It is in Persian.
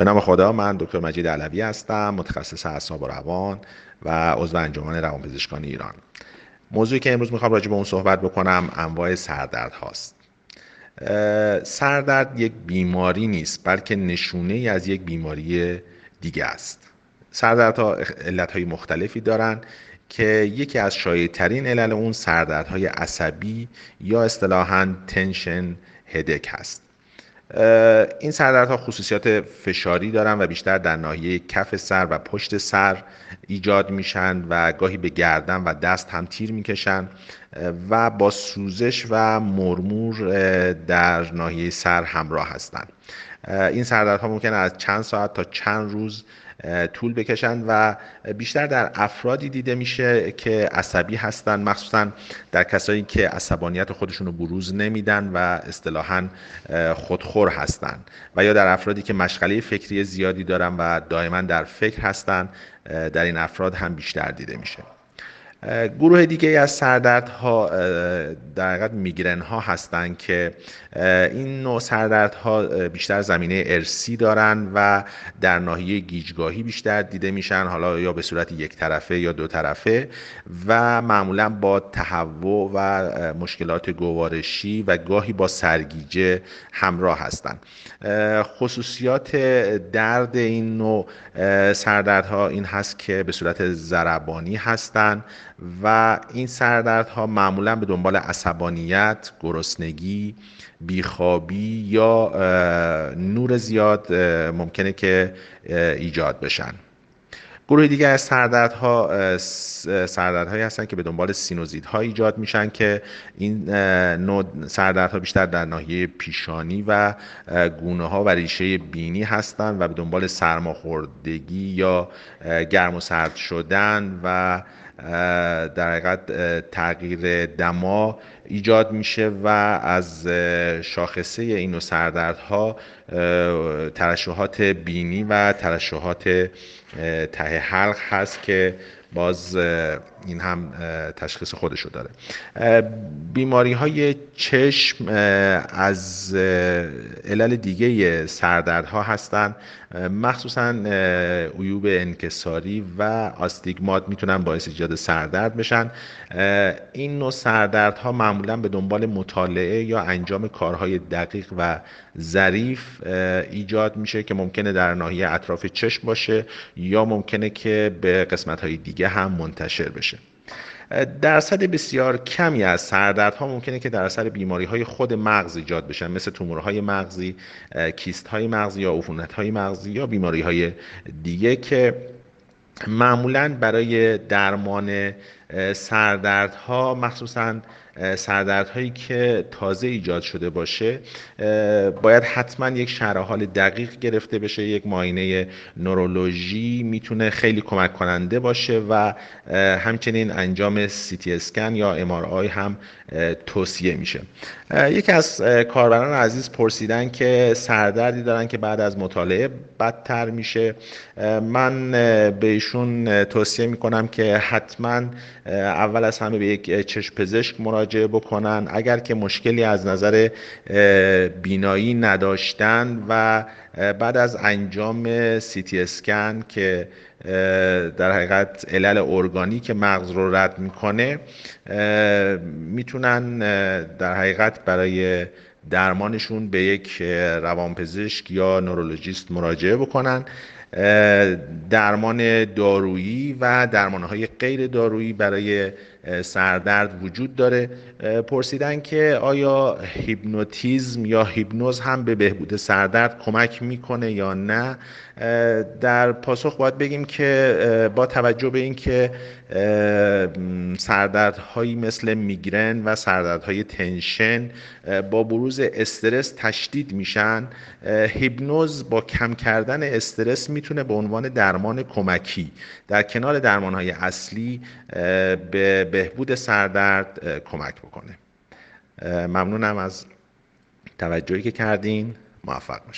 به نام خدا من دکتر مجید علوی هستم متخصص اعصاب و روان و عضو انجمن روانپزشکان ایران. موضوعی که امروز می‌خوام راجع به اون صحبت بکنم انواع سردرد هاست. سردرد یک بیماری نیست بلکه نشونه ای از یک بیماری دیگه است. سردردها علت های مختلفی دارند که یکی از شایع علل اون سردردهای عصبی یا اصطلاحاً تنشن هدک هست. این سردردها خصوصیات فشاری دارن و بیشتر در ناحیه کف سر و پشت سر ایجاد میشن و گاهی به گردن و دست هم تیر می‌کشن و با سوزش و مرمور در ناحیه سر همراه هستند این سردردها ممکن از چند ساعت تا چند روز طول بکشن و بیشتر در افرادی دیده میشه که عصبی هستن مخصوصا در کسایی که عصبانیت خودشون رو بروز نمیدن و اصطلاحا خودخور هستن. و یا در افرادی که مشغله فکری زیادی دارن و دائما در فکر هستن در این افراد هم بیشتر دیده میشه. گروه دیگه از سردردها در حقیقت میگرن ها هستند که این نوع سردردها بیشتر زمینه ارسی دارن و در ناحیه گیجگاهی بیشتر دیده میشن حالا یا به صورت یک طرفه یا دو طرفه و معمولا با تهوع و مشکلات گوارشی و گاهی با سرگیجه همراه هستند خصوصیات درد این نوع سردردها این هست که به صورت ضربانی هستند و این سردردها معمولا به دنبال عصبانیت، گرسنگی، بیخوابی یا نور زیاد ممکنه که ایجاد بشن. گروه دیگه از سردردها سردردهایی هستن که به دنبال سینوزیدها ایجاد میشن که این نوع سردردها بیشتر در ناحیه پیشانی و گونه ها و ریشه بینی هستند و به دنبال سرماخوردگی یا گرم و سرد شدن و در حقیقت تغییر دما ایجاد میشه و از شاخصه این و سردردها ترشحات بینی و ترشحات ته حلق هست که باز این هم تشخیص خودشو داره. بیماری های چشم از علل دیگه سردردها هستند مخصوصا عیوب انکساری و آستیگمات می‌تونن باعث ایجاد سردرد بشن. این نوع سردردها معمولا به دنبال مطالعه یا انجام کارهای دقیق و ظریف ایجاد میشه که ممکنه در ناحیه اطراف چشم باشه یا ممکنه که به قسمت های دیگه هم منتشر بشه. درصد بسیار کمی از سردردها ممکنه که در اثر بیماری های خود مغز ایجاد بشن مثل تومورهای مغزی، کیست های مغزی یا عفونت های مغزی یا بیماری های دیگه که معمولا برای درمان سردردها مخصوصا سردردهایی که تازه ایجاد شده باشه باید حتما یک شرح حال دقیق گرفته بشه یک معاینه نورولوژی می‌تونه خیلی کمک کننده باشه و همچنین انجام سی تی اسکن یا ام آی هم توصیه میشه. یکی از کاربران عزیز پرسیدن که سردردی دارن که بعد از مطالعه بدتر میشه. من به ایشون توصیه می‌کنم که حتما اول از همه به یک چشم پزشک مراجعه بکنن. اگر که مشکلی از نظر بینایی نداشتن و بعد از انجام سیتی اسکن که در حقیقت علل ارگانیک مغز رو رد می‌کنه می‌تونن در حقیقت برای درمانشون به یک روانپزشک یا نورولوژیست مراجعه بکنن. درمان دارویی و درمانهای غیر دارویی برای سردرد وجود داره. پرسیدن که آیا هیپنوتیزم یا هیپنوز هم به بهبود سردرد کمک می‌کنه یا نه؟ در پاسخ باید بگیم که با توجه به اینکه سردردهایی مثل میگرن و سردردهای تنشن با بروز استرس تشدید میشن. هیپنوز با کم کردن استرس می‌تونه به عنوان درمان کمکی در کنار درمانهای اصلی به بهبود سردرد کمک بکنه. ممنونم از توجهی که کردین. موفق باشید